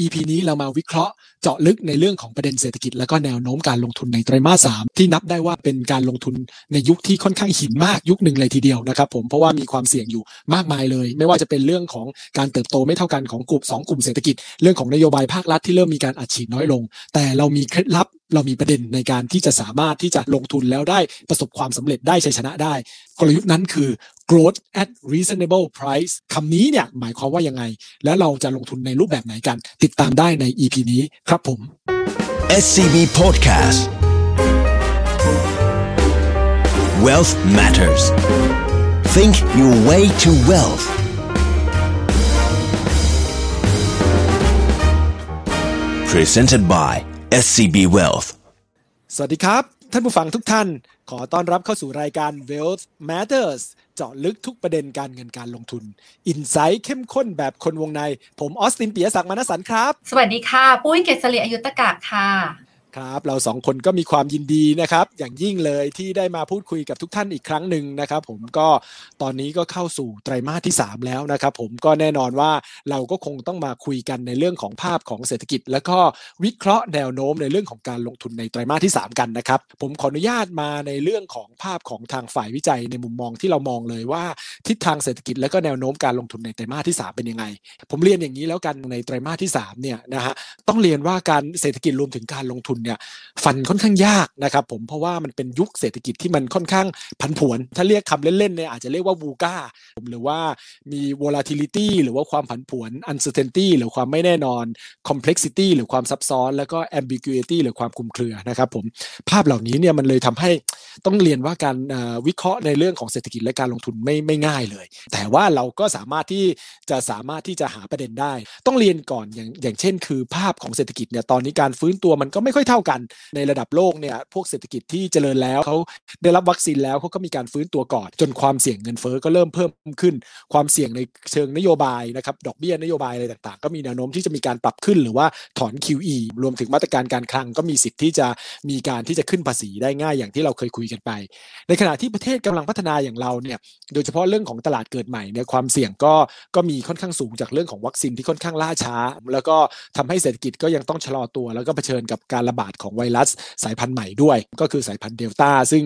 EP นี้เรามาวิเคราะห์เจาะลึกในเรื่องของประเด็นเศรษฐกิจและก็แนวโน้มการลงทุนในไตรมาสสามที่นับได้ว่าเป็นการลงทุนในยุคที่ค่อนข้างหินมากยุคหนึ่งเลยทีเดียวนะครับผมเพราะว่ามีความเสี่ยงอยู่มากมายเลย ไม่ว่าจะเป็นเรื่องของการเติบโตไม่เท่ากันของกลุ่ม2กลุ่มเศรษฐกิจเรื่องของนโยบายภาครัฐที่เริ่มมีการอัดฉีดน้อยลง แต่เรามีเคล็ดลับเรามีประเด็นในการที่จะสามารถที่จะลงทุนแล้วได้ประสบความสำเร็จได้ชัยชนะได้ กลยุทธ์นั้นคือ growth at reasonable price คำนี้เนี่ยหมายความว่ายังไง และเราจะลงทุนในรูปแบบไหนกัน ติดตามได้ใน EP นี้ครับผม SCB Podcast Wealth Matters Think your way to wealth Presented by SCB Wealth สวัสดีครับ ท่านผู้ฟังทุกท่าน ขอต้อนรับเข้าสู่รายการ Wealth Matters เจาะลึกทุกประเด็นการเงินการลงทุน อินไซต์เข้มข้นแบบคนวงใน ผมออสตินเปียศักดิ์มานสันครับ สวัสดีค่ะ ปุ้ยเกษรีอายุตกาค่ะ ครับ เราสองคนก็มีความยินดีนะครับ อย่างยิ่งเลยที่ได้มาพูดคุยกับทุกท่านอีกครั้งหนึ่งนะครับ ผมก็ตอนนี้ก็เข้าสู่ไตรมาสที่ 3 แล้วนะครับ ผมก็แน่นอนว่าเราก็คงต้องมาคุยกันในเรื่องของภาพของเศรษฐกิจ แล้วก็วิเคราะห์แนวโน้มในเรื่องของการลงทุนในไตรมาสที่ 3 กันนะครับ ผมขออนุญาตมาในเรื่องของภาพของทางฝ่ายวิจัยในมุมมองที่เรามองเลยว่าทิศทางเศรษฐกิจและก็แนวโน้มการลงทุนในไตรมาสที่ 3 เป็นยังไง ผมเรียนอย่างนี้แล้วกันในไตรมาสที่3เนี่ยนะฮะต้องเรียนว่าการเศรษฐกิจรวมถึงการลงทุนเนี่ยฟันค่อนข้างยากนะครับผมเพราะว่ามันเป็นยุคเศรษฐกิจที่มันค่อนข้างผันผวน ถ้าเรียกคำเล่นๆเนี่ยอาจจะเรียกว่าบูก้าหรือว่ามี volatility หรือว่าความผันผวน uncertainty หรือความไม่แน่นอน complexity หรือความซับซ้อน แล้วก็ ambiguity หรือความคลุมเครือนะครับผมภาพเหล่านี้เนี่ยมันเลยทำให้ต้องเรียนว่าการวิเคราะห์ในเรื่องของเศรษฐกิจและการลงทุนไม่ไม่ง่ายเลย แต่ว่าเราก็สามารถที่จะสามารถที่จะหาประเด็นได้ ต้องเรียนก่อนอย่างอย่างเช่น คือภาพของเศรษฐกิจเนี่ยตอนนี้การฟื้นตัวมันก็ไม่ค่อยเท่ากัน ในระดับโลกเนี่ยพวกเศรษฐกิจที่เจริญแล้วเขาได้รับวัคซีนแล้วเขาก็มีการฟื้นตัวก่อน จนความเสี่ยงเงินเฟ้อก็เริ่มเพิ่มขึ้น ความเสี่ยงในเชิงนโยบายนะครับดอกเบี้ยนโยบายอะไรต่างๆ ก็มีแนวโน้มที่จะมีการปรับขึ้นหรือว่าถอน QE รวมถึงมาตรการการคลังก็มีสิทธิ์ที่จะมีการที่จะขึ้นภาษีได้ง่ายอย่างที่เราเคยคุยกันไป ในขณะที่ประเทศกำลังพัฒนาอย่างเราเนี่ยโดยเฉพาะเรื่องของตลาดเกิดใหม่เนี่ยความเสี่ยงก็ก็มีค่อนข้างสูงจากเรื่องของวัคซีนที่ค่อนข้างล่าช้า แล้วก็ทำให้เศรษฐกิจก็ยังต้องชะลอตัว แล้วก็เผชิญกับการระบาดของไวรัสสายพันธุ์ใหม่ด้วย ก็คือสายพันธุ์เดลต้าซึ่ง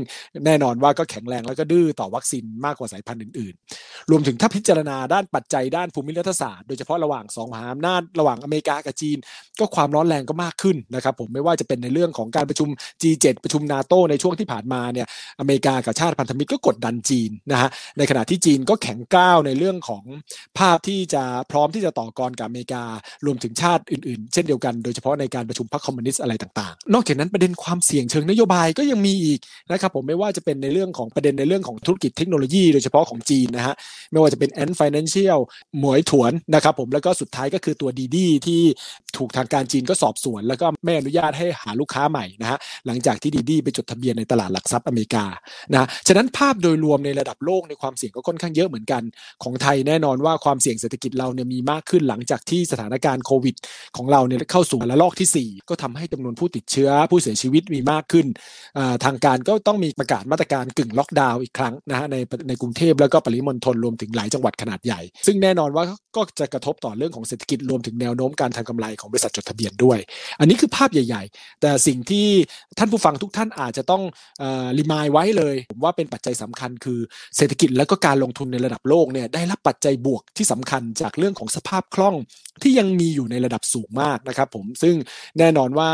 แน่นอนว่าก็แข็งแรงแล้วก็ดื้อต่อวัคซีนมากกว่าสายพันธุ์อื่น ๆ รวมถึงถ้าพิจารณาด้านปัจจัยด้านภูมิรัฐศาสตร์โดยเฉพาะระหว่างสองมหาอำนาจระหว่างอเมริกากับจีน ก็ความร้อนแรงก็มากขึ้นนะครับผมไม่ว่าจะเป็นในเรื่องของการประชุม G7 ประชุมนาโตในช่วงที่ผ่านมาเนี่ยอเมริกากับชาติพันธมิตรก็กดดันจีนนะฮะในขณะที่จีนก็แข็งก้าวในเรื่องของภาพที่จะพร้อมที่จะต่อกรกับอเมริกา รวมถึงชาติอื่น ๆ เช่นเดียวกัน โดยเฉพาะในการประชุมพรรคคอมมิวนิสต์อะไรต่างๆ นอกจากนั้นประเด็นความเสี่ยงเชิงนโยบายก็ยังมีอีกนะครับผมไม่ว่าจะเป็นในเรื่องของประเด็นในเรื่องของธุรกิจเทคโนโลยีโดยเฉพาะของจีนนะฮะไม่ว่าจะเป็น Ant Financial หมวยถวนนะครับผมแล้วก็สุดท้ายก็คือตัวดีดีที่ถูกทางการจีนก็สอบสวน แล้วก็ไม่อนุญาตให้หาลูกค้าใหม่นะฮะหลังจากที่ดีดีไปจดทะเบียนในตลาดหลักทรัพย์อเมริกานะฉะนั้นภาพโดยรวมในระดับโลกในความเสี่ยงก็ค่อนข้างเยอะเหมือนกัน ของไทยแน่นอนว่าความเสี่ยงเศรษฐกิจเราเนี่ยมีมากขึ้นหลังจากที่สถานการณ์โควิด ของเราเนี่ยเข้าสู่ระลอกที่ 4 ก็ทำให้จำนวนผู้ติดเชื้อผู้เสียชีวิตมีมากขึ้น ทางการก็ต้องมีประกาศมาตรการกึ่งล็อกดาวน์อีกครั้งนะฮะในในกรุงเทพแล้วก็ปริมณฑลรวมถึงหลายจังหวัดขนาดใหญ่ ซึ่งแน่นอนว่าก็จะกระทบต่อเรื่องของเศรษฐกิจรวมถึงแนวโน้มการทำกำไรของบริษัทจดทะเบียนด้วย อันนี้คือภาพใหญ่ ๆ แต่สิ่งที่ท่านผู้ฟังทุกท่านอาจจะต้องรีมายไว้เลย ผมว่าเป็นปัจจัยสำคัญคือเศรษฐกิจและก็การลงทุนในระดับโลกเนี่ยได้รับปัจจัยบวกที่สำคัญจากเรื่องของสภาพคล่องที่ยังมีอยู่ในระดับสูงมากนะครับผมซึ่งแน่นอนว่า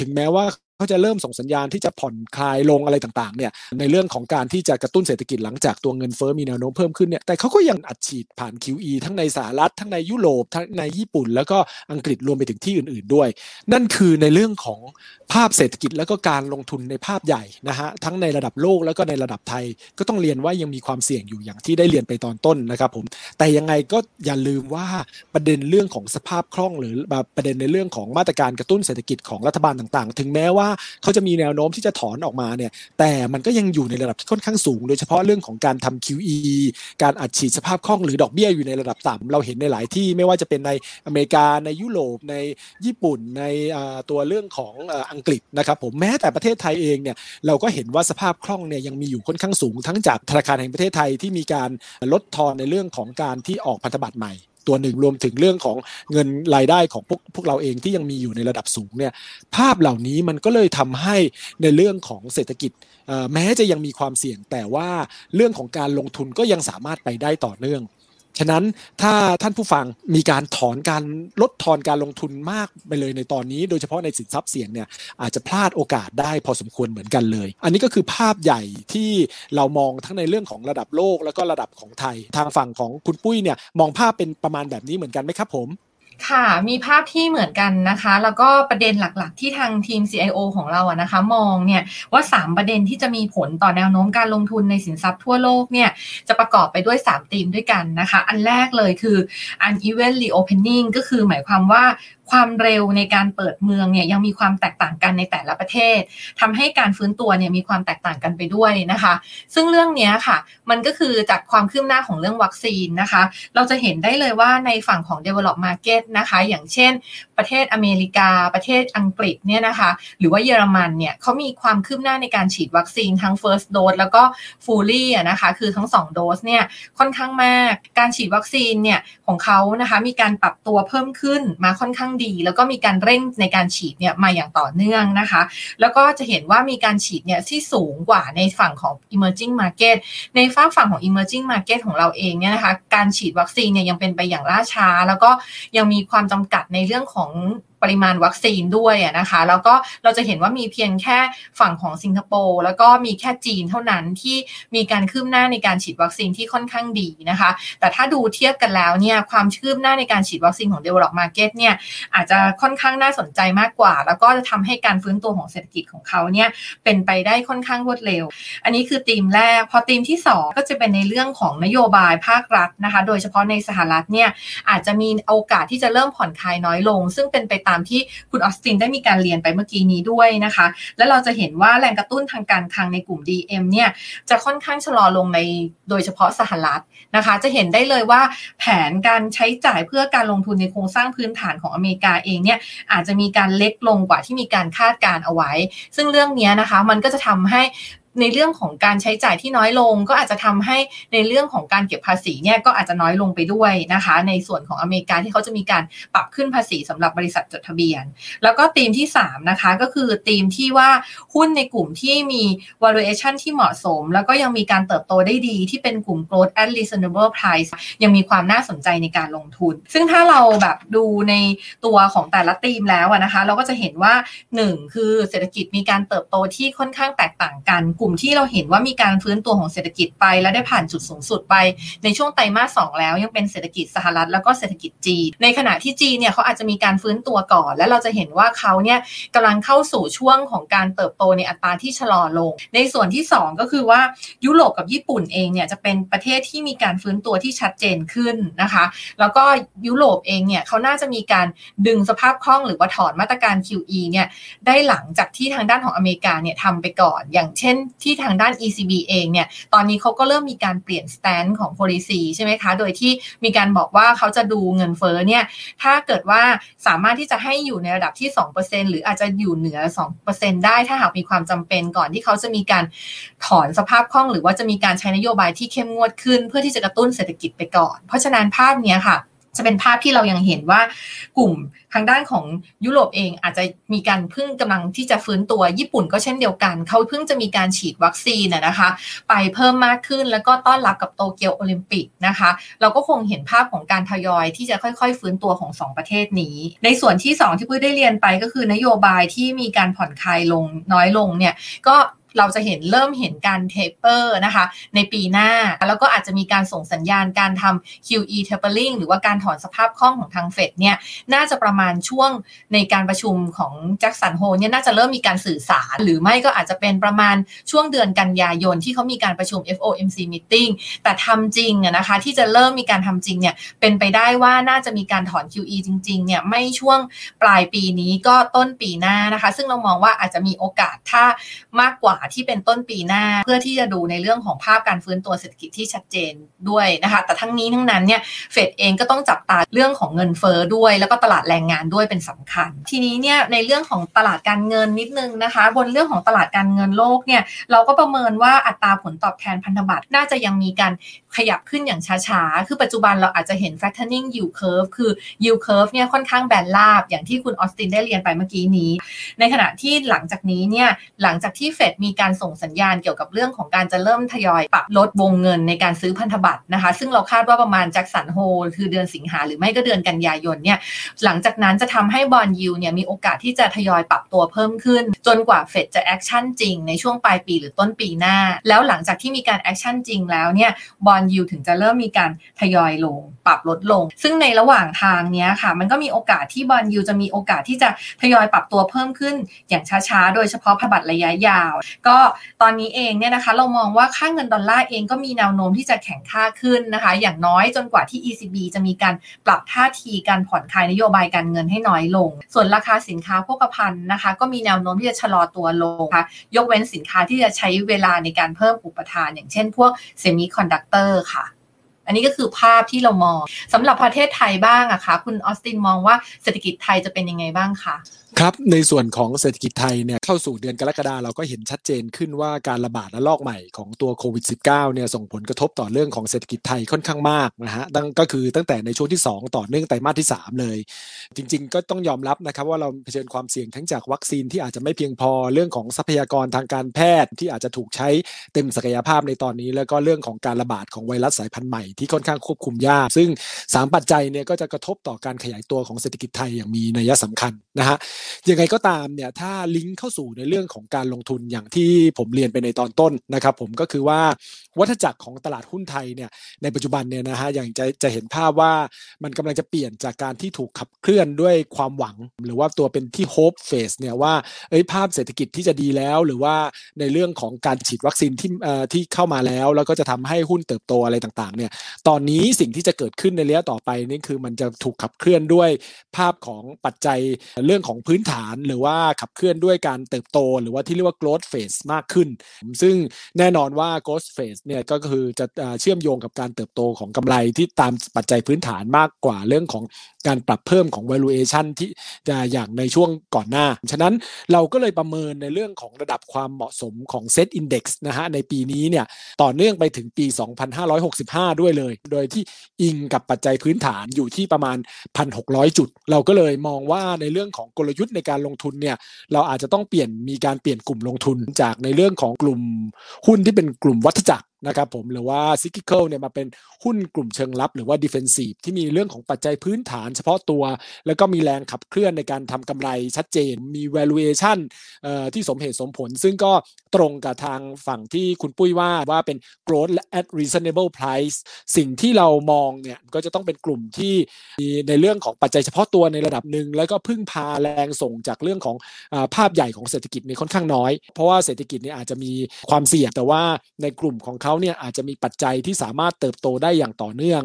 ถึงแม้ว่า เขาจะเริ่มส่งสัญญาณที่จะผ่อนคลายลงอะไรต่างๆเนี่ยในเรื่องของการที่จะกระตุ้นเศรษฐกิจหลังจากตัวเงินเฟ้อมีแนวโน้มเพิ่มขึ้นเนี่ยแต่เขาก็ยังอัดฉีดผ่าน QE ทั้งในสหรัฐทั้งในยุโรปทั้งในญี่ปุ่น แล้วก็อังกฤษรวมไปถึงที่อื่น ๆด้วย นั่นคือในเรื่องของภาพเศรษฐกิจแล้วก็การลงทุนในภาพใหญ่นะฮะทั้งในระดับโลกแล้วก็ในระดับไทย ก็ต้องเรียนว่ายังมีความเสี่ยงอยู่อย่างที่ได้เรียนไปตอนต้นนะครับผมแต่ยังไงก็อย่าลืมว่าประเด็นเรื่องของสภาพคล่องหรือประเด็นในเรื่องของมาตรการกระตุ้นเศรษฐกิจของรัฐบาลต่างๆ ถึงแม้ว่าเขาจะมีแนวโน้มที่จะถอนออกมาเนี่ยแต่มันก็ยังอยู่ในระดับที่ค่อนข้างสูง โดยเฉพาะเรื่องของการทำ QE การอัดฉีดสภาพคล่องหรือดอกเบี้ยอยู่ในระดับต่ำเราเห็นในหลายที่ไม่ว่าจะเป็นในอเมริกาในยุโรปในญี่ปุ่นในตัวเรื่องของอังกฤษนะครับผมแม้แต่ประเทศไทยเองเนี่ยเราก็เห็นว่าสภาพคล่องเนี่ยยังมีอยู่ค่อนข้างสูง ทั้งจากธนาคารแห่งประเทศไทยที่มีการลดทอนในเรื่องของการที่ออกพันธบัตรใหม่ ตัวหนึ่งรวมถึงเรื่องของเงินรายได้ของพวกพวกเราเองที่ยังมีอยู่ในระดับสูงเนี่ยภาพเหล่านี้มันก็เลยทำให้ในเรื่องของเศรษฐกิจแม้จะยังมีความเสี่ยงแต่ว่าเรื่องของการลงทุนก็ยังสามารถไปได้ต่อเนื่อง ฉะนั้นถ้าท่านผู้ฟังมีการถอนการลดทอนการลงทุนมากไปเลยในตอนนี้ โดยเฉพาะในสินทรัพย์เสี่ยงเนี่ยอาจจะพลาดโอกาสได้พอสมควรเหมือนกันเลย อันนี้ก็คือภาพใหญ่ที่เรามองทั้งในเรื่องของระดับโลกแล้วก็ระดับของไทย ทางฝั่งของคุณปุ้ยเนี่ยมองภาพเป็นประมาณแบบนี้เหมือนกันไหมครับผม ค่ะ มีภาพที่เหมือนกันนะคะ แล้วก็ประเด็นหลักๆ ที่ทางทีม CIO ของเราอะนะคะ มองเนี่ยว่า 3 ประเด็นที่จะมีผลต่อแนวโน้มการลงทุนในสินทรัพย์ทั่วโลกเนี่ยจะประกอบไปด้วย 3 ธีมด้วยกันนะคะ อันแรกเลยคือ uneven reopening ก็คือหมายความว่า ความเร็วในการเปิดเมืองเนี่ยยังมีความแตกต่างกันในแต่ละประเทศทำให้การฟื้นตัวเนี่ยมีความแตกต่างกันไปด้วยนะคะ ซึ่งเรื่องนี้ค่ะ มันก็คือจากความคืบหน้าของเรื่องวัคซีนนะคะ เราจะเห็นได้เลยว่าในฝั่งของ develop market นะคะ อย่างเช่น ประเทศอเมริกา ประเทศอังกฤษเนี่ยนะคะ หรือว่าเยอรมันเนี่ยเขามีความคืบหน้าในการฉีดวัคซีนทั้ง first dose แล้วก็ fully นะคะ คือทั้ง 2 โดสเนี่ยค่อนข้างมาก การฉีดวัคซีนเนี่ยของเขานะคะ มีการปรับตัวเพิ่มขึ้นมาค่อนข้างดี แล้วก็มีการเร่งในการฉีดเนี่ยมาอย่างต่อเนื่องนะคะ แล้วก็จะเห็นว่ามีการฉีดเนี่ยที่สูงกว่าในฝั่งของ emerging market ในฝั่งฝั่งของ emerging market ของเราเองเนี่ยนะคะการฉีดวัคซีนเนี่ยยังเป็นไปอย่างล่าช้า แล้วก็ยังมีความจำกัดในเรื่องของปริมาณวัคซีนด้วยนะคะ แล้วก็เราจะเห็นว่ามีเพียงแค่ฝั่งของสิงคโปร์แล้วก็มีแค่จีนเท่านั้นที่มีการคืบหน้าในการฉีดวัคซีนที่ค่อนข้างดีนะคะ แต่ถ้าดูเทียบกันแล้วเนี่ยความคืบหน้าในการฉีดวัคซีนของ develop market เนี่ยอาจจะค่อนข้างน่าสนใจมากกว่า แล้วก็จะทำให้การฟื้นตัวของเศรษฐกิจของเขาเนี่ยเป็นไปได้ค่อนข้างรวดเร็ว อันนี้คือธีมแรก พอธีมที่ 2 ก็จะเป็นในเรื่องของนโยบายภาครัฐนะคะ โดยเฉพาะในสหรัฐเนี่ยอาจจะมีโอกาสที่จะเริ่มผ่อนคลายน้อยลง ซึ่งเป็นไปตามที่คุณออสตินได้มีการเรียนไปเมื่อกี้นี้ด้วยนะคะ แล้วเราจะเห็นว่าแรงกระตุ้นทางการคลังในกลุ่ม DM เนี่ยจะค่อนข้างชะลอลงในโดยเฉพาะสหรัฐนะคะ จะเห็นได้เลยว่าแผนการใช้จ่ายเพื่อการลงทุนในโครงสร้างพื้นฐานของอเมริกาเองเนี่ยอาจจะมีการเล็กลงกว่าที่มีการคาดการเอาไว้ ซึ่งเรื่องนี้นะคะมันก็จะทำให้ ในเรื่องของการใช้จ่ายที่น้อยลง ก็อาจจะทำให้ในเรื่องของการเก็บภาษีเนี่ยก็อาจจะน้อยลงไปด้วยนะคะ ในส่วนของอเมริกาที่เขาจะมีการปรับขึ้นภาษีสำหรับบริษัทจดทะเบียน แล้วก็ธีมที่ 3 นะคะ ก็คือธีมที่ว่าหุ้นในกลุ่มที่มี valuation ที่เหมาะสม แล้วก็ยังมีการเติบโตได้ดีที่เป็นกลุ่ม growth at reasonable price ยังมีความน่าสนใจในการลงทุน ซึ่งถ้าเราแบบดูในตัวของแต่ละธีมแล้วนะคะ เราก็จะเห็นว่า 1 คือเศรษฐกิจมีการเติบโตที่ค่อนข้างแตกต่างกันกลุ่ม่มที่เราเห็นว่ามีการฟื้นตัวของเศรษฐกิจไป และได้ผ่านจุดสูงสุดไป ในช่วงไตรมาสสแล้ว ยังเป็นเศรษฐกิจสหรัฐแล้วก็เศรษฐกิจจีนในขณะที่จีนเนี่ยเขาอาจจะมีการฟื้นตัวก่อน และเราจะเห็นว่าเขาเนี่ยกำลังเข้าสู่ช่วงของการเติบโตในอัตราที่ชะลอลง ในส่วนที่ 2 ก็คือว่ายุโรปกับญี่ปุ่นเองเนี่ยจะเป็นประเทศที่มีการฟื้นตัวที่ชัดเจนขึ้นนะคะ แล้วก็ยุโรปเองเนี่ยเขาน่าจะมีการดึงสภาพคล่องหรือว่าถอนมาตรการ QE เนี่ยได้หลังจากที่ทางด้านของอเมริกาเนี่ยทำไปก่อน อย่างเช่นที่ทางด้าน ECB เองเนี่ย ตอนนี้เขาก็เริ่มมีการเปลี่ยนสแตนของ policy ใช่ไหมคะ โดยที่มีการบอกว่าเขาจะดูเงินเฟ้อเนี่ย ถ้าเกิดว่าสามารถที่จะให้อยู่ในระดับที่ 2%หรืออาจจะอยู่เหนือ 2%ได้ ถ้าหากมีความจำเป็นก่อนที่เขาจะมีการถอนสภาพคล่อง หรือว่าจะมีการใช้นโยบายที่เข้มงวดขึ้น เพื่อที่จะกระตุ้นเศรษฐกิจไปก่อน เพราะฉะนั้นภาพเนี้ค่ะ จะเป็นภาพที่เรายังเห็นว่ากลุ่มทางด้านของยุโรปเองอาจจะมีการพึ่งกำลังที่จะฟื้นตัวญี่ปุ่นก็เช่นเดียวกัน เขาเพิ่งจะมีการฉีดวัคซีนนะคะ ไปเพิ่มมากขึ้นแล้วก็ต้อนรับกับโตเกียวโอลิมปิกนะคะ เราก็คงเห็นภาพของการทยอยที่จะค่อยๆ ฟื้นตัวของ 2 ประเทศนี้ ในส่วนที่ 2 ที่ปุ้ยได้เรียนไปก็คือนโยบายที่มีการผ่อนคลายลงน้อยลงเนี่ยก็ เราจะเห็นเริ่มเห็นการ taper นะคะ ในปีหน้า แล้วก็อาจจะมีการส่งสัญญาณการทำ QE tapering หรือว่าการถอนสภาพคล่องของทางเฟดเนี่ยน่าจะประมาณช่วงในการประชุมของ Jackson Hole เนี่ยน่าจะเริ่มมีการสื่อสาร หรือไม่ก็อาจจะเป็นประมาณช่วงเดือนกันยายนที่เขามีการประชุม FOMC meeting แต่ทำจริงนะคะ ที่จะเริ่มมีการทำจริงเนี่ยเป็นไปได้ว่าน่าจะมีการถอน QE จริงๆเนี่ยไม่ช่วงปลายปีนี้ก็ต้นปีหน้านะคะ ซึ่งเรามองว่าอาจจะมีโอกาสถ้ามากกว่าที่เป็นต้นปีหน้า เพื่อที่จะดูในเรื่องของภาพการฟื้นตัวเศรษฐกิจที่ชัดเจนด้วยนะคะ แต่ทั้งนี้ทั้งนั้นเนี่ยเฟดเองก็ต้องจับตาเรื่องของเงินเฟอ้อด้วย แล้วก็ตลาดแรงงานด้วยเป็นสำคัญ ทีนี้เนี่ยในเรื่องของตลาดการเงินนิดนึงนะคะ บนเรื่องของตลาดการเงินโลกเนี่ยเราก็ประเมินว่าอัตราผลตอบแทนพันธบัตรน่าจะยังมีการขยับขึ้นอย่างช้าๆ คือปัจจุบันเราอาจจะเห็น flattening yield curve คือ yield curve เนี่ยค่อนข้างแบนราบ อย่างที่คุณออสตินได้เรียนไปเมื่อกี้นี้ ในขณะที่หลังจากนี้เนี่ยหลังจากที่เฟดมีการส่งสัญญาณเกี่ยวกับเรื่องของการจะเริ่มทยอยปรับลดวงเงินในการซื้อพันธบัตรนะคะ ซึ่งเราคาดว่าประมาณ Jackson Hole คือเดือนสิงหาหรือไม่ก็เดือนกันยายนเนี่ยหลังจากนั้นจะทำให้ bond yield เนี่ยมีโอกาสที่จะทยอยปรับตัวเพิ่มขึ้น จนกว่าเฟดจะ action จริงในช่วงปลายปีหรือต้นปีหน้า แล้วหลังจากที่มีการ action จริงแล้วเนี่ย bond yield ถึงจะเริ่มมีการทยอยลง ปรับลดลง ซึ่งในระหว่างทางเนี้ยค่ะ มันก็มีโอกาสที่ bond yield จะมีโอกาสที่จะทยอยปรับตัวเพิ่มขึ้นอย่างช้าๆ โดยเฉพาะพันธบัตรระยะยาวก็ตอนนี้เองเนี่ยนะคะ เรามองว่าค่าเงินดอลลาร์เองก็มีแนวโน้มที่จะแข็งค่าขึ้นนะคะ อย่างน้อยจนกว่าที่ ECB จะมีการปรับท่าทีการผ่อนคลายนโยบายการเงินให้น้อยลง ส่วนราคาสินค้าโภคภัณฑ์นะคะ ก็มีแนวโน้มที่จะชะลอตัวลงค่ะยกเว้นสินค้าที่จะใช้เวลาในการเพิ่มอุปทาน อย่างเช่นพวกเซมิคอนดักเตอร์ค่ะ อันนี้ก็คือภาพที่เรามองสำหรับประเทศไทยบ้างอะคะคุณออสตินมองว่าเศรษฐกิจไทยจะเป็นยังไงบ้างคะครับในส่วนของเศรษฐกิจไทยเนี่ยเข้าสู่เดือนกรกฎาเราก็เห็นชัดเจนขึ้นว่าการระบาดระลอกใหม่ของตัวโควิด -19 เนี่ยส่งผลกระทบต่อเรื่องของเศรษฐกิจไทยค่อนข้างมากนะฮะตั้งก็คือตั้งแต่ในช่วงที่ 2 ต่อเนื่องไตรมาสที่ 3 เลย จริง ๆ ก็ต้องยอมรับนะครับว่าเราเผชิญความเสี่ยงทั้งจากวัคซีนที่อาจจะไม่เพียงพอเรื่องของทรัพยากรทางการแพทย์ที่อาจจะถูกใช้เต็มศักยภาพในตอนนี้ แล้วก็เรื่องของการระบาดของไวรัสสายพันธุ์ใหม่ที่ค่อนข้างควบคุมยาก ซึ่ง 3 ปัจจัยเนี่ยก็จะกระทบต่อการขยายตัวของเศรษฐกิจไทยอย่างมีนัยสำคัญนะฮะยังไงก็ตามเนี่ยถ้าลิงก์เข้าสู่ในเรื่องของการลงทุนอย่างที่ผมเรียนไปในตอนต้นนะครับผมก็คือว่าวัฏจักรของตลาดหุ้นไทยเนี่ยในปัจจุบันเนี่ยนะฮะอย่างจะจะเห็นภาพว่ามันกำลังจะเปลี่ยนจากการที่ถูกขับเคลื่อนด้วยความหวัง หรือว่าตัวเป็นที่ hope phase เนี่ยว่าเอ้ยภาพเศรษฐกิจที่จะดีแล้วหรือว่าในเรื่องของการฉีดวัคซีนที่เอ่อที่เข้ามาแล้ว แล้วก็จะทำให้หุ้นเติบโตอะไรต่างๆเนี่ยตอนนี้สิ่งที่จะเกิดขึ้นในระยะต่อไปนี่คือมันจะถูกขับเคลื่อนด้วยภาพของปัจจัยเรื่องของพื้นฐาน หรือว่าขับเคลื่อนด้วยการเติบโต หรือว่าที่เรียกว่า growth phase มากขึ้น ซึ่งแน่นอนว่า growth phase เนี่ยก็คือจะเชื่อมโยงกับการเติบโตของกำไรที่ตามปัจจัยพื้นฐานมากกว่าเรื่องของ การปรับเพิ่มของ valuation ที่จะอย่างในช่วงก่อนหน้า ฉะนั้นเราก็เลยประเมินในเรื่องของระดับความเหมาะสมของ set index นะฮะในปีนี้เนี่ยต่อเนื่องไปถึงปี 2565 ด้วยเลย โดยที่อิงกับปัจจัยพื้นฐานอยู่ที่ประมาณ 1,600 จุด เราก็เลยมองว่าในเรื่องของกลยุทธ์ในการลงทุนเนี่ยเราอาจจะต้องเปลี่ยนมีการเปลี่ยนกลุ่มลงทุนจากในเรื่องของกลุ่มหุ้นที่เป็นกลุ่มวัฏจักร นะครับผมหรือว่า cyclical เนี่ยมาเป็นหุ้นกลุ่มเชิงรับ หรือว่า defensive ที่มีเรื่องของปัจจัยพื้นฐานเฉพาะตัว แล้วก็มีแรงขับเคลื่อนในการทำกำไรชัดเจนมี valuation ที่สมเหตุสมผล ซึ่งก็ตรงกับทางฝั่งที่คุณปุ้ยว่าว่าเป็น growth at reasonable price สิ่งที่เรามองเนี่ยก็จะต้องเป็นกลุ่มที่มีในเรื่องของปัจจัยเฉพาะตัวในระดับหนึ่งแล้วก็พึ่งพาแรงส่งจากเรื่องของอภาพใหญ่ของเศรษฐกิจในค่อนข้างน้อย เพราะว่าเศรษฐกิจเนี่ยอาจจะมีความเสี่ยงแต่ว่าในกลุ่มของเขาเนี่ยอาจจะมีปัจจัยที่สามารถเติบโตได้อย่างต่อเนื่อง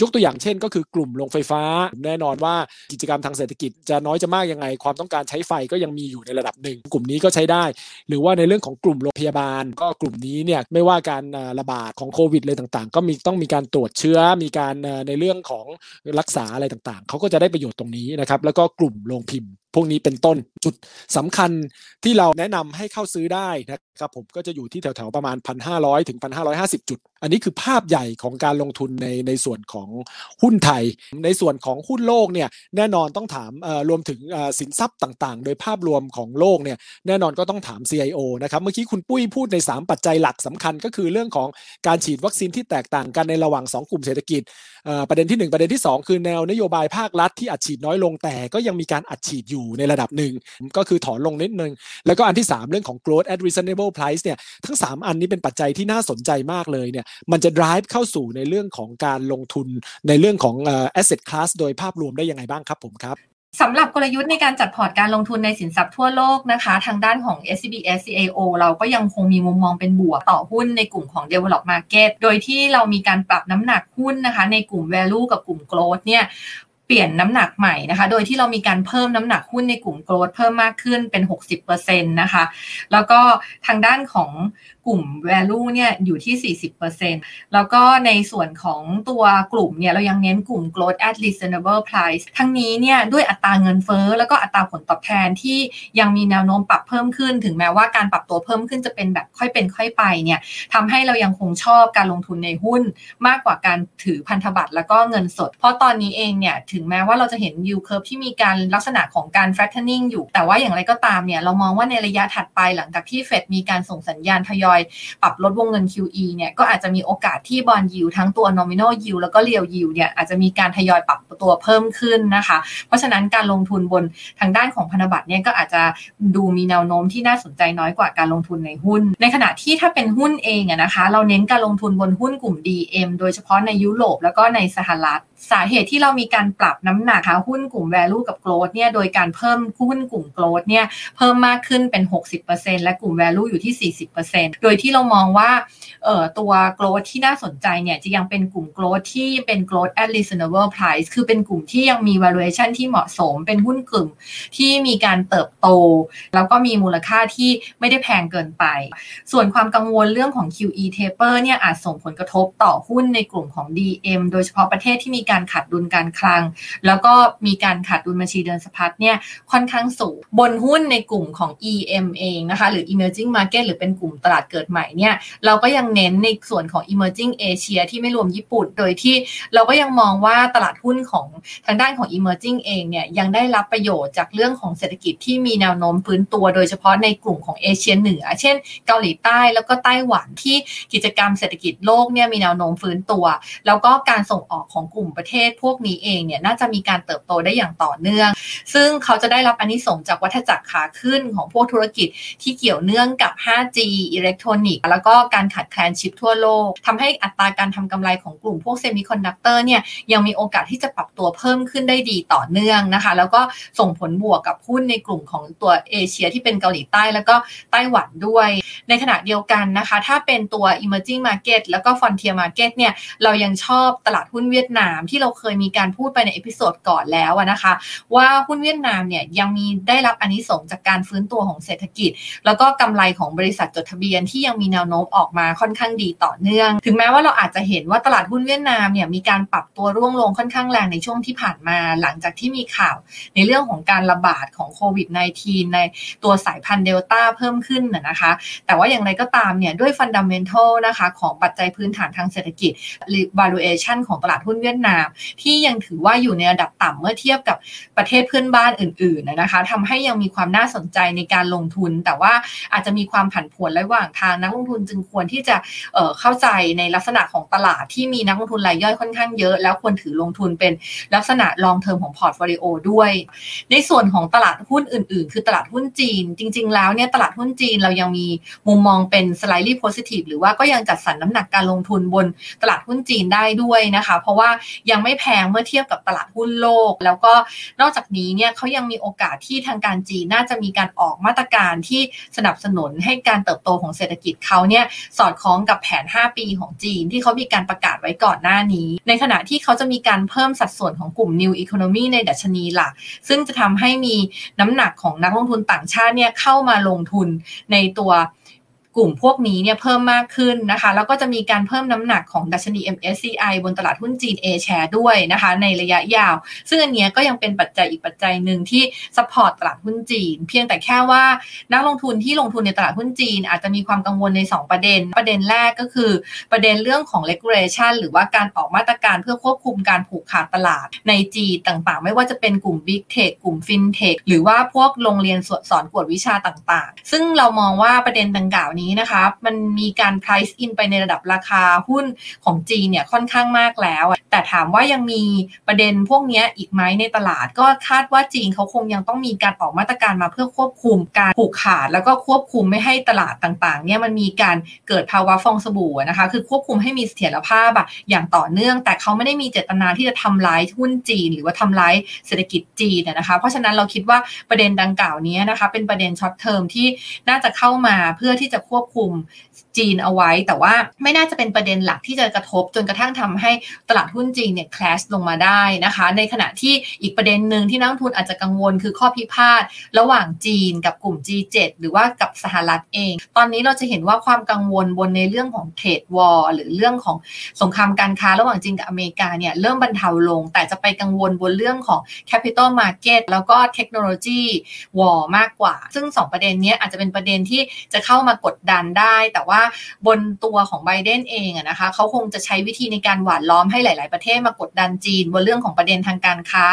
ยกตัวอย่างเช่น ก็คือกลุ่มโรงไฟฟ้า แน่นอนว่ากิจกรรมทางเศรษฐกิจจะน้อยจะมากยังไง ความต้องการใช้ไฟก็ยังมีอยู่ในระดับหนึ่ง กลุ่มนี้ก็ใช้ได้ หรือว่าในเรื่องของกลุ่มโรงพยาบาล ก็กลุ่มนี้เนี่ยไม่ว่าการระบาดของโควิดเลยต่างๆ ก็มีต้องมีการตรวจเชื้อมีการในเรื่องของรักษาอะไรต่างๆเขาก็จะได้ประโยชน์ตรงนี้นะครับแล้วก็กลุ่มโรงพิมพ์ พวกนี้เป็นต้นจุดสำคัญที่เราแนะนำให้เข้าซื้อได้นะครับผมก็จะอยู่ที่แถวๆประมาณ 1,500 ถึง 1,550 จุด อันนี้คือภาพใหญ่ของการลงทุนในในส่วนของหุ้นไทย ในส่วนของหุ้นโลกเนี่ยแน่นอนต้องถามรวมถึงสินทรัพย์ต่างๆ โดยภาพรวมของโลกเนี่ยแน่นอนก็ต้องถาม CIO นะครับเมื่อกี้คุณปุ้ยพูดใน 3 ปัจจัยหลักสำคัญก็คือเรื่องของการฉีดวัคซีนที่แตกต่างกันในระหว่าง 2 กลุ่มเศรษฐกิจประเด็นที่ 1 ประเด็นที่ 2 คือแนวนโยบายภาครัฐที่อัดฉีดน้อยลงแต่ก็ยังมีการอัดฉีดอยู่ในระดับหนึ่ง ก็คือถอนลงนิดนึง แล้วก็อันที่ 3 เรื่องของ growth at reasonable price เนี่ยทั้ง 3 อันนี้เป็นปัจจัยที่น่าสนใจมากเลยเนี่ยมันจะ drive เข้าสู่ในเรื่องของการลงทุนในเรื่องของ asset class โดยภาพรวมได้ยังไงบ้างครับผมครับสำหรับกลยุทธ์ในการจัดพอร์ตการลงทุนในสินทรัพย์ทั่วโลกนะคะ ทางด้านของ SCB SCAO เราก็ยังคงมีมุมมองเป็นบวกต่อหุ้นในกลุ่มของ Develop Market โดยที่เรามีการปรับน้ำหนักหุ้นนะคะ ในกลุ่ม Value กับกลุ่ม Growth เนี่ยเปลี่ยนน้ำหนักใหม่นะคะ โดยที่เรามีการเพิ่มน้ำหนักหุ้นในกลุ่มโกลดเพิ่มมากขึ้นเป็น 60%นะคะ แล้วก็ทางด้านของ กลุ่ม value เนี่ยอยู่ที่ 40%แล้วก็ในส่วนของตัวกลุ่มเนี่ยเรายังเน้นกลุ่ม growth at reasonable price ทั้งนี้เนี่ยด้วยอัตราเงินเฟ้อแล้วก็อัตราผลตอบแทนที่ยังมีแนวโน้มปรับเพิ่มขึ้น ถึงแม้ว่าการปรับตัวเพิ่มขึ้นจะเป็นแบบค่อยเป็นค่อยไปเนี่ยทำให้เรายังคงชอบการลงทุนในหุ้น มากกว่าการถือพันธบัตรแล้วก็เงินสด เพราะตอนนี้เองเนี่ยถึงแม้ว่าเราจะเห็น yield curve ที่มีการลักษณะของการ flattening อยู่ แต่ว่าอย่างไรก็ตามเนี่ยเรามองว่าในระยะถัดไปหลังจากที่เฟดมีการส่งสัญญาณทยอยปรับลดวงเงิน QE เนี่ยก็อาจจะมีโอกาสที่บอลยิวทั้งตัว nominal yield แล้วก็ real yield เนี่ยอาจจะมีการทยอยปรับตัวเพิ่มขึ้นนะคะ เพราะฉะนั้นการลงทุนบนทางด้านของพันธบัตรเนี่ยก็อาจจะดูมีแนวโน้มที่น่าสนใจน้อยกว่าการลงทุนในหุ้น ในขณะที่ถ้าเป็นหุ้นเองอะนะคะ เราเน้นการลงทุนบนหุ้นกลุ่ม DM โดยเฉพาะในยุโรปแล้วก็ในสหรัฐ สาเหตุที่เรามีการปรับน้ำหนักค่ะหุ้นกลุ่ม value กับ growth เนี่ยโดยการเพิ่มหุ้นกลุ่ม growth เนี่ยเพิ่มมากขึ้นเป็น 60%และกลุ่ม value อยู่ที่ 40%โดยที่เรามองว่าเอ่อตัว growth ที่น่าสนใจเนี่ยจะยังเป็นกลุ่ม growth ที่เป็น growth at reasonable price คือเป็นกลุ่มที่ยังมี valuation ที่เหมาะสม เป็นหุ้นกลุ่มที่มีการเติบโต แล้วก็มีมูลค่าที่ไม่ได้แพงเกินไป ส่วนความกังวลเรื่องของ QE taper เนี่ยอาจส่งผลกระทบต่อหุ้นในกลุ่มของ DM โดยเฉพาะประเทศที่มีการการขาดดุลการคลัง แล้วก็มีการขาดดุลบัญชีเดินสะพัดเนี่ยค่อนข้างสูง บนหุ้นในกลุ่มของ EM เองนะคะหรือ emerging market หรือเป็นกลุ่มตลาดเกิดใหม่เนี่ยเราก็ยังเน้นในส่วนของ emerging Asia ที่ไม่รวมญี่ปุ่น โดยที่เราก็ยังมองว่าตลาดหุ้นของทางด้านของ emerging เองเนี่ยยังได้รับประโยชน์จากเรื่องของเศรษฐกิจที่มีแนวโน้มฟื้นตัว โดยเฉพาะในกลุ่มของเอเชียเหนือ เช่น เกาหลีใต้แล้วก็ไต้หวันที่กิจกรรมเศรษฐกิจโลกเนี่ยมีแนวโน้มฟื้นตัว แล้วก็การส่งออกของกลุ่มประเทศพวกนี้เองเนี่ยน่าจะมีการเติบโตได้อย่างต่อเนื่อง ซึ่งเขาจะได้รับอานิสงส์จากวัฏจักรขาขึ้นของพวกธุรกิจที่เกี่ยวเนื่องกับ 5G อิเล็กทรอนิกส์แล้วก็การขาดแคลนชิปทั่วโลกทำให้อัตราการทำกำไรของกลุ่มพวกเซมิคอนดักเตอร์เนี่ยยังมีโอกาสที่จะปรับตัวเพิ่มขึ้นได้ดีต่อเนื่องนะคะ แล้วก็ส่งผลบวกกับหุ้นในกลุ่มของตัวเอเชียที่เป็นเกาหลีใต้แล้วก็ไต้หวันด้วย ในขณะเดียวกันนะคะ ถ้าเป็นตัว emerging market แล้วก็ frontier market เนี่ยเรายังชอบตลาดหุ้นเวียดนามที่เราเคยมีการพูดไปใน episode ก่อนแล้วนะคะ ว่าหุ้นเวียดนามเนี่ยยังมีได้รับอานิสงส์จากการฟื้นตัวของเศรษฐกิจ แล้วก็กำไรของบริษัทจดทะเบียนที่ยังมีแนวโน้มออกมาค่อนข้างดีต่อเนื่อง ถึงแม้ว่าเราอาจจะเห็นว่าตลาดหุ้นเวียดนามเนี่ยมีการปรับตัวร่วงลงค่อนข้างแรงในช่วงที่ผ่านมาหลังจากที่มีข่าวในเรื่องของการระบาดของโควิด -19 ในตัวสายพันธุ์เดลต้าเพิ่มขึ้นนะคะ แต่ว่าอย่างไรก็ตามเนี่ยด้วยฟันดัมเมนทัลนะคะของปัจจัยพื้นฐานทางเศรษฐกิจ valuation ของตลาดหุ้นเวียดนามที่ยังถือว่าอยู่ในระดับต่ำเมื่อเทียบกับประเทศเพื่อนบ้านอื่นๆนะคะทำให้ยังมีความน่าสนใจในการลงทุน แต่ว่าอาจจะมีความผันผวนระหว่างทางนักลงทุนจึงควรที่จะเเข้าใจในลักษณะของตลาดที่มีนักลงทุนรายย่อยค่อนข้างเยอะ แล้วควรถือลงทุนเป็นลักษณะ long-term ของ portfolio ด้วย ในส่วนของตลาดหุ้นอื่น ๆ คือตลาดหุ้นจีน จริง ๆ แล้วเนี่ยตลาดหุ้นจีนเรายังมีมุมมองเป็น slightly positive หรือว่าก็ยังจัดสรรน้ำหนักการลงทุนบนตลาดหุ้นจีนได้ด้วยนะคะ เพราะว่ายังไม่แพงเมื่อเทียบกับตลาดหุ้นโลก แล้วก็นอกจากนี้เนี่ยเขายังมีโอกาสที่ทางการจีนน่าจะมีการออกมาตรการที่สนับสนุนให้การเติบโตของเศรษฐกิจเขาเนี่ยสอดคล้องกับแผน 5 ปีของจีนที่เขามีการประกาศไว้ก่อนหน้านี้ ในขณะที่เขาจะมีการเพิ่มสัดส่วนของกลุ่ม New Economy ในดัชนีหลัก ซึ่งจะทำให้มีน้ำหนักของนักลงทุนต่างชาติเนี่ยเข้ามาลงทุนในตัว กลุ่มพวกนี้เนี่ยเพิ่มมากขึ้นนะคะ แล้วก็จะมีการเพิ่มน้ำหนักของดัชนี MSCI บนตลาดหุ้นจีน A share ด้วยนะคะ ในระยะยาว ซึ่งอันนี้ก็ยังเป็นปัจจัยอีกปัจจัยหนึ่งที่ support ตลาดหุ้นจีน เพียงแต่แค่ว่านักลงทุนที่ลงทุนในตลาดหุ้นจีน อาจจะมีความกังวลใน 2 ประเด็น ประเด็นแรกก็คือ ประเด็นเรื่องของ regulation หรือว่าการออกมาตรการเพื่อควบคุมการผูกขาดตลาดในจีนต่างๆ ไม่ว่าจะเป็นกลุ่ม Big Tech กลุ่ม FinTech หรือว่าพวกโรงเรียนสอนกวดวิชาต่างๆ ซึ่งเรามองว่าประเด็นดังกล่าวนี้นะคะมันมีการ price in ไปในระดับราคาหุ้นของจีนเนี่ยค่อนข้างมากแล้ว แต่ถามว่ายังมีประเด็นพวกนี้อีกไหมในตลาด ก็คาดว่าจีนเขาคงยังต้องมีการออกมาตรการมาเพื่อควบคุมการผูกขาด แล้วก็ควบคุมไม่ให้ตลาดต่างๆเนี่ยมันมีการเกิดภาวะฟองสบู่นะคะคือควบคุมให้มีเสถียรภาพอะอย่างต่อเนื่อง แต่เขาไม่ได้มีเจตนาที่จะทำร้ายหุ้นจีน หรือว่าทำร้ายเศรษฐกิจจีนนะคะเพราะฉะนั้นเราคิดว่าประเด็นดังกล่าวนี้นะคะเป็นประเด็นช็อตเทอมที่น่าจะเข้ามาเพื่อที่จะควควบคุม จีนเอาไว้ แต่ว่าไม่น่าจะเป็นประเด็นหลักที่จะกระทบจนกระทั่งทำให้ตลาดหุ้นจีนเนี่ยคลาสลงมาได้นะคะ ในขณะที่อีกประเด็นหนึ่งที่นักทุนอาจจะกังวลคือข้อพิพาทระหว่างจีนกับกลุ่ม G7 หรือว่ากับสหรัฐเอง ตอนนี้เราจะเห็นว่าความกังวลบนในเรื่องของเทรดวอร์หรือเรื่องของสงครามการค้าระหว่างจีนกับอเมริกาเนี่ยเริ่มบรรเทาลง แต่จะไปกังวลบนเรื่องของ Capital Market แล้วก็เทคโนโลยีวอร์มากกว่า ซึ่ง 2 ประเด็นนี้อาจจะเป็นประเด็นที่จะเข้ามากดดันได้ แต่ว่าบนตัวของไบเดนเองนะคะเขาคงจะใช้วิธีในการหวานล้อมให้หลาย ๆ ประเทศมากดดันจีนบนเรื่องของประเด็นทางการค้า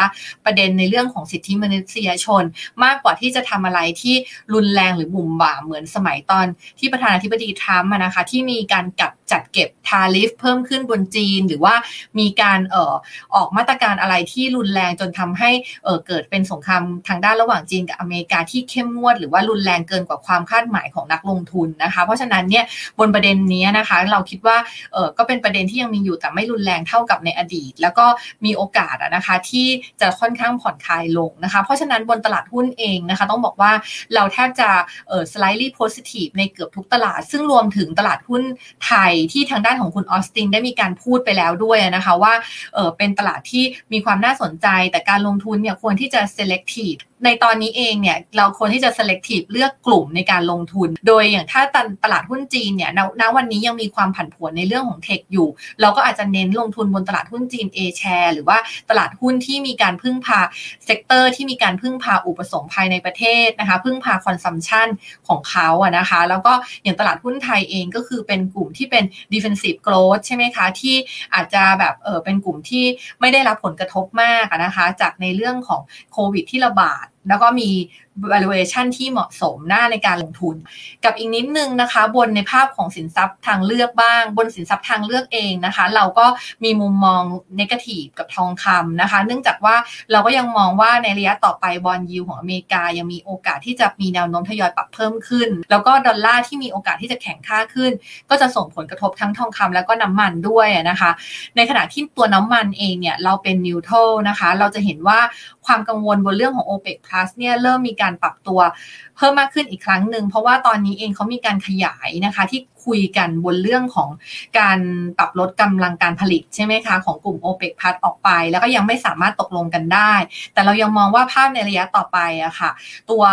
ประเด็นในเรื่องของสิทธิมนุษยชน มากกว่าที่จะทำอะไรที่รุนแรงหรือบุ่มบ่ามเหมือนสมัยตอนที่ประธานาธิบดีทรัมป์นะคะที่มีการกับจัดเก็บทาริฟเพิ่มขึ้นบนจีน หรือว่ามีการเอ่อออกมาตรการอะไรที่รุนแรงจนทำให้เอ่อเกิดเป็นสงครามทางด้านระหว่างจีนกับอเมริกาที่เข้มงวด หรือว่ารุนแรงเกินกว่าความคาดหมายของนักลงทุนนะคะ เพราะฉะนั้นเนี่ยบนประเด็นนี้นะคะ เราคิดว่าเออก็เป็นประเด็นที่ยังมีอยู่แต่ไม่รุนแรงเท่ากับในอดีต แล้วก็มีโอกาสนะคะที่จะค่อนข้างผ่อนคลายลงนะคะ เพราะฉะนั้นบนตลาดหุ้นเองนะคะต้องบอกว่าเราแทบจะเออ slightly positive ในเกือบทุกตลาด ซึ่งรวมถึงตลาดหุ้นไทยที่ทางด้านของคุณออสตินได้มีการพูดไปแล้วด้วยนะคะว่าเออเป็นตลาดที่มีความน่าสนใจ แต่การลงทุนเนี่ยควรที่จะ selective ในตอนนี้เองเนี่ยเราควรที่จะ selective เลือกกลุ่มในการลงทุน โดยอย่างถ้าตลาดหุ้นจีนเนี่ยณวันนี้ยังมีความผันผวนในเรื่องของเทคอยู่ เราก็อาจจะเน้นลงทุนบนตลาดหุ้นจีน A share หรือว่าตลาดหุ้นที่มีการพึ่งพาsector ที่มีการพึ่งพาอุปสงค์ภายในประเทศนะคะพึ่งพา consumption ของเขาอะนะคะ แล้วก็อย่างตลาดหุ้นไทยเองก็คือเป็นกลุ่มที่เป็น defensive growth ใช่ไหมคะ ที่อาจจะแบบเออเป็นกลุ่มที่ไม่ได้รับผลกระทบมากนะคะ จากในเรื่องของโควิดที่ระบาด แล้วก็มี valuation ที่เหมาะสมน่าในการลงทุน กับอีกนิดนึงนะคะ บนในภาพของสินทรัพย์ทางเลือกบ้าง บนสินทรัพย์ทางเลือกเองนะคะ เราก็มีมุมมองนกาทีฟกับทองคำนะคะ เนื่องจากว่าเราก็ยังมองว่าในระยะต่อไปบอลยูของอเมริกายังมีโอกาสที่จะมีแนวโน้มทยอยปรับเพิ่มขึ้น แล้วก็ดอลลาร์ที่มีโอกาสที่จะแข็งค่าขึ้น ก็จะส่งผลกระทบทั้งทองคำแล้วก็น้ำมันด้วยนะคะ ในขณะที่ตัวน้ำมันเองเนี่ยเราเป็นนิวโตรนะคะ เราจะเห็นว่าความกังวลบนเรื่องของ OPEC Plus เนี่ยเริ่มมีการปรับตัวเพิ่มมากขึ้นอีกครั้งหนึ่งเพราะว่าตอนนี้เองเขามีการขยายนะคะที่คุยกันบนเรื่องของการปรับลดกำลังการผลิตใช่ไหมคะของกลุ่ม o p e ป Plus ออกไป แล้วก็ยังไม่สามารถตกลงกันได้ แต่เรายังมองว่าภาพในระยะต่อไปอะค่ะ ตัว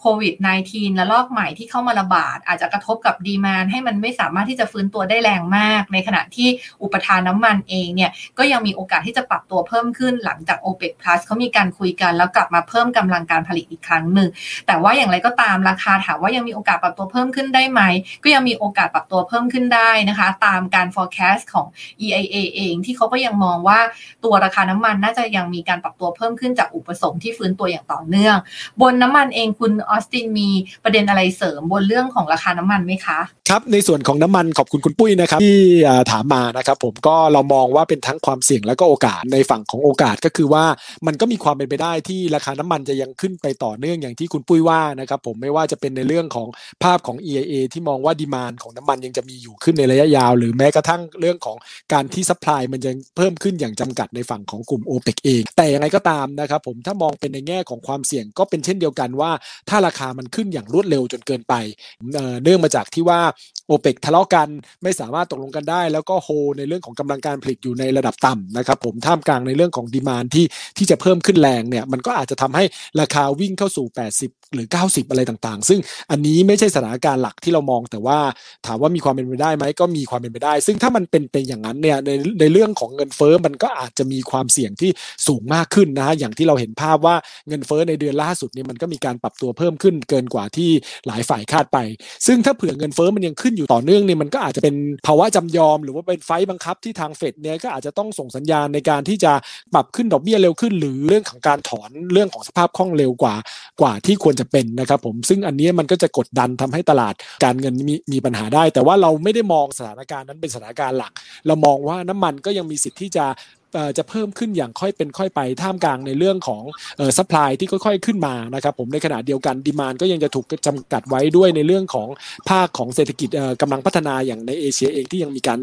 โควิด -19 และลอกใหม่ที่เข้ามาระบาด อาจจะกระทบกับดีมานให้มันไม่สามารถที่จะฟื้นตัวได้แรงมาก ในขณะที่อุปทานน้ามันเองเนี่ยก็ยังมีโอกาสที่จะปรับตัวเพิ่มขึ้นหลังจาก o p e ป Plus เขามีการคุยกันแล้วกลับมาเพิ่มกำลังการผลิตอีกครั้งหนึ่งแต่ว่าอย่างไรก็ตามราคาถามว่ายังมีโอกาสปรับตัวเพิ่มขึ้นได้ไหม ก็ยังมีโอกาสปรับตัวเพิ่มขึ้นได้นะคะ ตามการ forecast ของ EIA เอง ที่เขาก็ยังมองว่าตัวราคาน้ำมันน่าจะยังมีการปรับตัวเพิ่มขึ้นจากอุปสงค์ที่ฟื้นตัวอย่างต่อเนื่อง บนน้ำมันเองคุณออสตินมีประเด็นอะไรเสริมบนเรื่องของราคาน้ำมันไหมคะ ครับในส่วนของน้ำมันขอบคุณคุณปุ้ยนะครับที่ถามมานะครับผมก็เรามองว่าเป็นทั้งความเสี่ยงแล้วก็โอกาสในฝั่งของโอกาสก็คือว่ามันก็มีความเป็นไปได้ที่ราคาน้ำมันจะยังขึ้นไปต่อเนื่องอย่างที่คุณปุ้ยว่านะครับผมไม่ว่าจะเป็นในเรื่องของภาพของ EIA ที่มองว่า demand ของน้ำมันยังจะมีอยู่ขึ้นในระยะยาว หรือแม้กระทั่งเรื่องของการที่ supply มันยังเพิ่มขึ้นอย่างจำกัดในฝั่งของกลุ่ม o p e ปกเองแต่ยังไงก็ตามนะครับผมถ้ามองเป็นในแง่ของความเสี่ยงก็เป็นเช่นเดียวกันว่า ถ้าราคามันขึ้นอย่างรวดเร็วจนเกินไปเนื่องมาจากที่ว่าโอเปกทะเลาะกันไม่สามารถตกลงกันได้ แล้วก็โฮในเรื่องของกำลังการผลิตอยู่ในระดับต่ำนะครับผมท่ามกลางในเรื่องของ demand ที่ที่จะเพิ่มขึ้นแรงเนี่ยมันก็อาจจะทำให้ราคาวิ่งเข้าสู่ 80 หรือ 90 อะไรต่างๆ ซึ่งอันนี้ไม่ใช่สถานการณ์หลักที่เรามองแต่ว่าถามว่ามีความเป็นไปได้ไหมก็มีความเป็นไปได้ ซึ่งถ้ามันเป็นเป็นอย่างนั้นเนี่ยในในเรื่องของเงินเฟ้อมันก็อาจจะมีความเสี่ยงที่สูงมากขึ้นนะฮะอย่างที่เราเห็นภาพว่าเงินเฟ้อในเดือนล่าสุดเนี่ยมันก็มีการปรับตัวเพิ่มขึ้นเกินกว่าที่หลายฝ่ายคาดไป ซึ่งถ้าเผื่อเงินเฟ้อมันยังขึ้นอยู่ต่อเนื่องเนี่ยมันก็อาจจะเป็นภาวะจำยอม หรือว่าเป็นไฟบังคับที่ทางเฟดเนี่ยก็อาจจะต้องส่งสัญญาณในการที่จะปรับขึ้นดอกเบี้ยเร็วขึ้น หรือเรื่องของการถอนเรื่องของสภาพคล่องเร็วกว่ากว่าที่ควรจะเป็นนะครับผมซึ่งอันนี้มันก็จะกดดันทำให้ตลาดการเงินมีมีปัญหาได้ แต่ว่าเราไม่ได้มองสถานการณ์นั้นเป็นสถานการณ์หลัก เรามองว่าน้ำมันก็ยังมีสิทธิ์ที่จะ จะเพิ่มขึ้นอย่างค่อยเป็นค่อยไปท่ามกลางในเรื่องของเอ่อ supply ที่ค่อยๆขึ้นมานะครับผมในขณะเดียวกันดีมานก็ยังจะถูกจำกัดไว้ด้วยในเรื่องของภาคของเศรษฐกิจเออกำลังพัฒนาอย่างในเอเชียเองที่ยังมีการ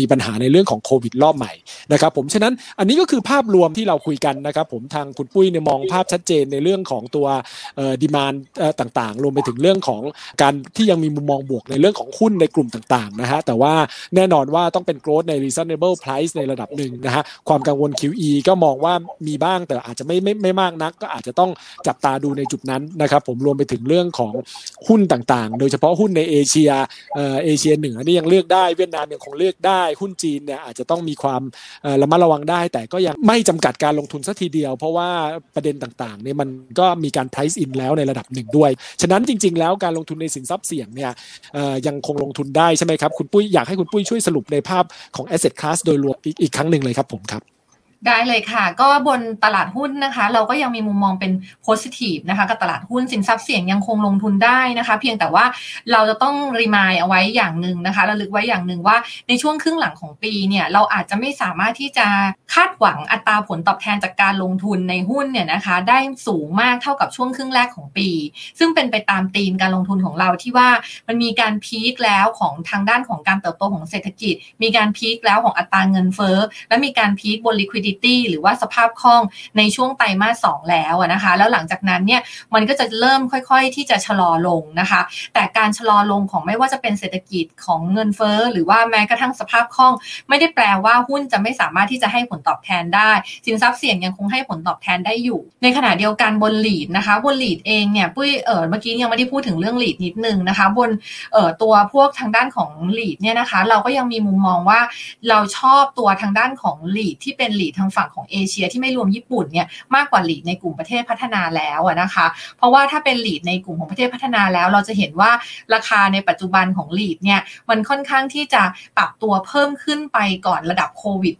มีปัญหาในเรื่องของโควิดรอบใหม่นะครับผมฉะนั้นอันนี้ก็คือภาพรวมที่เราคุยกันนะครับผมทางคุณปุ้ยเนี่ยมองภาพชัดเจนในเรื่องของตัวดีมานต่างๆ รวมไปถึงเรื่องของการที่ยังมีมุมมองบวกในเรื่องของหุ้นในกลุ่มต่างๆนะฮะแต่ว่าแน่นอนว่าต้องเป็น growth ใน reasonable price ในระดับหนึ่งนะฮะความกังวล QE ก็มองว่ามีบ้างแต่อาจจะไม่ไม่ไม่มากนัก ก็อาจจะต้องจับตาดูในจุดนั้นนะครับ ผมรวมไปถึงเรื่องของหุ้นต่างๆ โดยเฉพาะหุ้นในเอเชียเอ่อเอเชียเหนือนี่ยังเลือกได้เวียดนามยังคงเลือกได้ หุ้นจีนเนี่ยอาจจะต้องมีความระมัดระวังได้ แต่ก็ยังไม่จำกัดการลงทุนสัทีเดียว เพราะว่าประเด็นต่างๆเนี่ยมันก็มีการ price in แล้วในระดับหนึ่งด้วย ฉะนั้นจริง ๆ แล้วการลงทุนในสินทรัพย์เสี่ยงเนี่ยยังคงลงทุนได้ใช่ไหมครับคุณปุ้ยอยากให้คุณปุ้ยช่วยสรุปในภาพของ asset class โดยรวมอีกครั้งหนึ่งเลยครับผมค ได้เลยค่ะ ก็บนตลาดหุ้นนะคะ เราก็ยังมีมุมมองเป็น positive นะคะกับตลาดหุ้นสินทรัพย์เสี่ยงยังคงลงทุนได้นะคะ เพียงแต่ว่าเราจะต้องรีมายเอาไว้อย่างหนึ่งนะคะระลึกไว้อย่างหนึ่งว่าในช่วงครึ่งหลังของปีเนี่ยเราอาจจะไม่สามารถที่จะคาดหวังอัตราผลตอบแทนจากการลงทุนในหุ้นเนี่ยนะคะ ได้สูงมากเท่ากับช่วงครึ่งแรกของปี ซึ่งเป็นไปตามธีมการลงทุนของเราที่ว่ามันมีการพีคแล้วของทางด้านของการเติบโตของเศรษฐกิจ มีการพีคแล้วของอัตราเงินเฟ้อและมีการพีคบน liquidity หรือว่าสภาพคล่องในช่วงไตรมาสสองแล้วนะคะ แล้วหลังจากนั้นเนี่ยมันก็จะเริ่มค่อยๆ ที่จะชะลอลงนะคะ แต่การชะลอลงของไม่ว่าจะเป็นเศรษฐกิจของเงินเฟ้อหรือว่าแม้กระทั่งสภาพคล่อง ไม่ได้แปลว่าหุ้นจะไม่สามารถที่จะให้ผลตอบแทนได้ สินทรัพย์เสี่ยงยังคงให้ผลตอบแทนได้อยู่ ในขณะเดียวกันบนหลีดนะคะบนหลีดเองเนี่ยปุ้ยเออเมื่อกี้ยังไม่ได้พูดถึงเรื่องหลีดนิดนึงนะคะบนเออตัวพวกทางด้านของหลีดเนี่ยนะคะ เราก็ยังมีมุมมองว่าเราชอบตัวทางด้านของหลีดที่เป็นหลีดทางฝั่งของเอเชียที่ไม่รวมญี่ปุ่นเนี่ยมากกว่าหลีดในกลุ่มประเทศพัฒนาแล้วนะคะ เพราะว่าถ้าเป็นหลีดในกลุ่มของประเทศพัฒนาแล้ว เราจะเห็นว่าราคาในปัจจุบันของหลีดเนี่ยมันค่อนข้างที่จะปรับตัวเพิ่มขึ้นไปก่อนระดับโควิด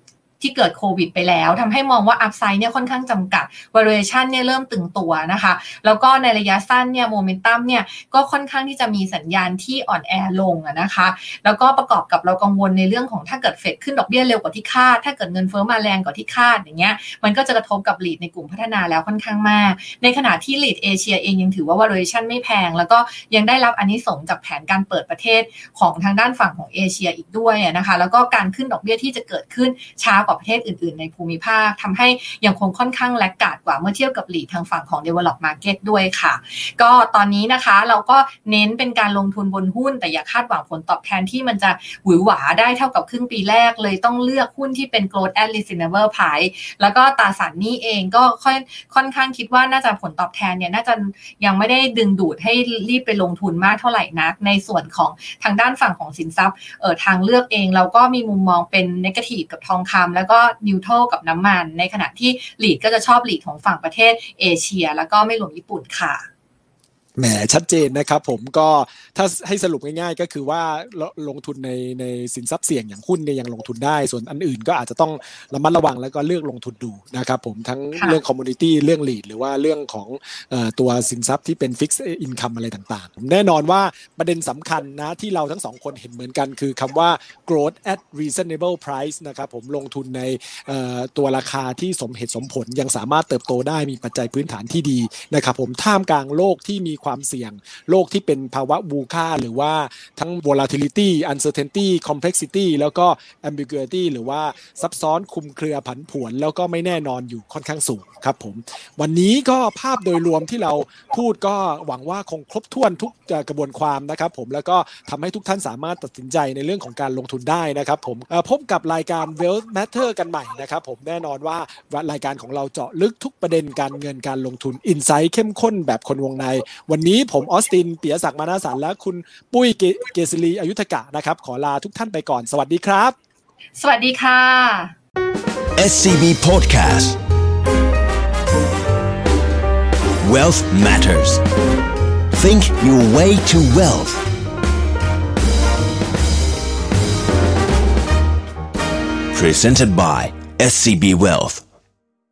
ที่เกิดโควิดไปแล้วทำให้มองว่าอัพไซด์เนี่ยค่อนข้างจำกัด valuation เนี่ยเริ่มตึงตัวนะคะ แล้วก็ในระยะสั้นเนี่ยโมเมนตัมเนี่ยก็ค่อนข้างที่จะมีสัญญาณที่อ่อนแอลงนะคะ แล้วก็ประกอบกับเรากังวลในเรื่องของถ้าเกิดเฟดขึ้นดอกเบี้ยเร็วกว่าที่คาด ถ้าเกิดเงินเฟ้อมาแรงกว่าที่คาดอย่างเงี้ย มันก็จะกระทบกับลีดในกลุ่มพัฒนาแล้วค่อนข้างมาก ในขณะที่ลีดเอเชียเองยังถือว่า valuation ไม่แพง แล้วก็ยังได้รับอันนี้สงจากแผนการเปิดประเทศของทางด้านฝั่งของเอเชียอีกด้วยนะคะ แล้วก็การขึ้นดอกเบี้ยที่จะเกิดขึ้นช้ากว่าประเทศอื่นๆ ในภูมิภาคทำให้ยังคงค่อนข้างแลกกาดกว่าเมื่อเทียบกับหลีทางฝั่งของ develop market ด้วยค่ะ ก็ตอนนี้นะคะเราก็เน้นเป็นการลงทุนบนหุ้น แต่อย่าคาดหวังผลตอบแทนที่มันจะหวือหวาได้เท่ากับครึ่งปีแรกเลยต้องเลือกหุ้นที่เป็น growth at reasonable price แล้วก็ตราสารนี้เองก็ค่อยค่อนข้างคิดว่าน่าจะผลตอบแทนเนี่ยน่าจะยังไม่ได้ดึงดูดให้รีบไปลงทุนมากเท่าไหร่นัก ในส่วนของทางด้านฝั่งของสินทรัพย์เออทางเลือกเอง เราก็มีมุมมองเป็น negative กับทองคำแล้วก็นิวโทรกับน้ำมัน ในขณะที่หลีดก็จะชอบหลีดของฝั่งประเทศเอเชีย แล้วก็ไม่รวมญี่ปุ่นค่ะ แหมชัดเจนนะครับผมก็ถ้าให้สรุปง่ายๆ ก็คือว่าลงทุนในในสินทรัพย์เสี่ยงอย่างหุ้นเนี่ยยังลงทุนได้ ส่วนอันอื่นก็อาจจะต้องระมัดระวังแล้วก็เลือกลงทุนดูนะครับผมทั้งค่ะเรื่อง commodity เรื่อง REIT หรือว่าเรื่องของเอ่อตัวสินทรัพย์ที่เป็น fixed income อะไรต่างๆ แน่นอนว่าประเด็นสำคัญนะที่เราทั้งสองคนเห็นเหมือนกัน คือคำว่า growth at reasonable price นะครับผมลงทุนในเอ่อตัวราคาที่สมเหตุสมผลยังสามารถเติบโตได้มีปัจจัยพื้นฐานที่ดีนะครับผมท่ามกลางโลกที่มีความเสี่ยง โลกที่เป็นภาวะบูค่าหรือว่าทั้ง volatility uncertainty complexity แล้วก็ ambiguity หรือว่าซับซ้อนคุมเครือผันผวน แล้วก็ไม่แน่นอนอยู่ค่อนข้างสูงครับผม วันนี้ก็ภาพโดยรวมที่เราพูดก็หวังว่าคงครบถ้วนทุกกระบวนความนะครับผมแล้วก็ทำให้ทุกท่านสามารถตัดสินใจในเรื่องของการลงทุนได้นะครับผมพบกับรายการ Wealth Matter กันใหม่นะครับผมแน่นอนว่ารายการของเราเจาะลึกทุกประเด็นการเงินการลงทุนอินไซต์เข้มข้นแบบคนวงในวันนี้ผมออสตินเปียศักดิ์มานาสันและคุณปุ้ยเกเกษรีอยุธกะนะครับ ขอลาทุกท่านไปก่อน สวัสดีครับ สวัสดีค่ะ SCB Podcast Wealth Matters Think your way to wealth Presented by SCB Wealth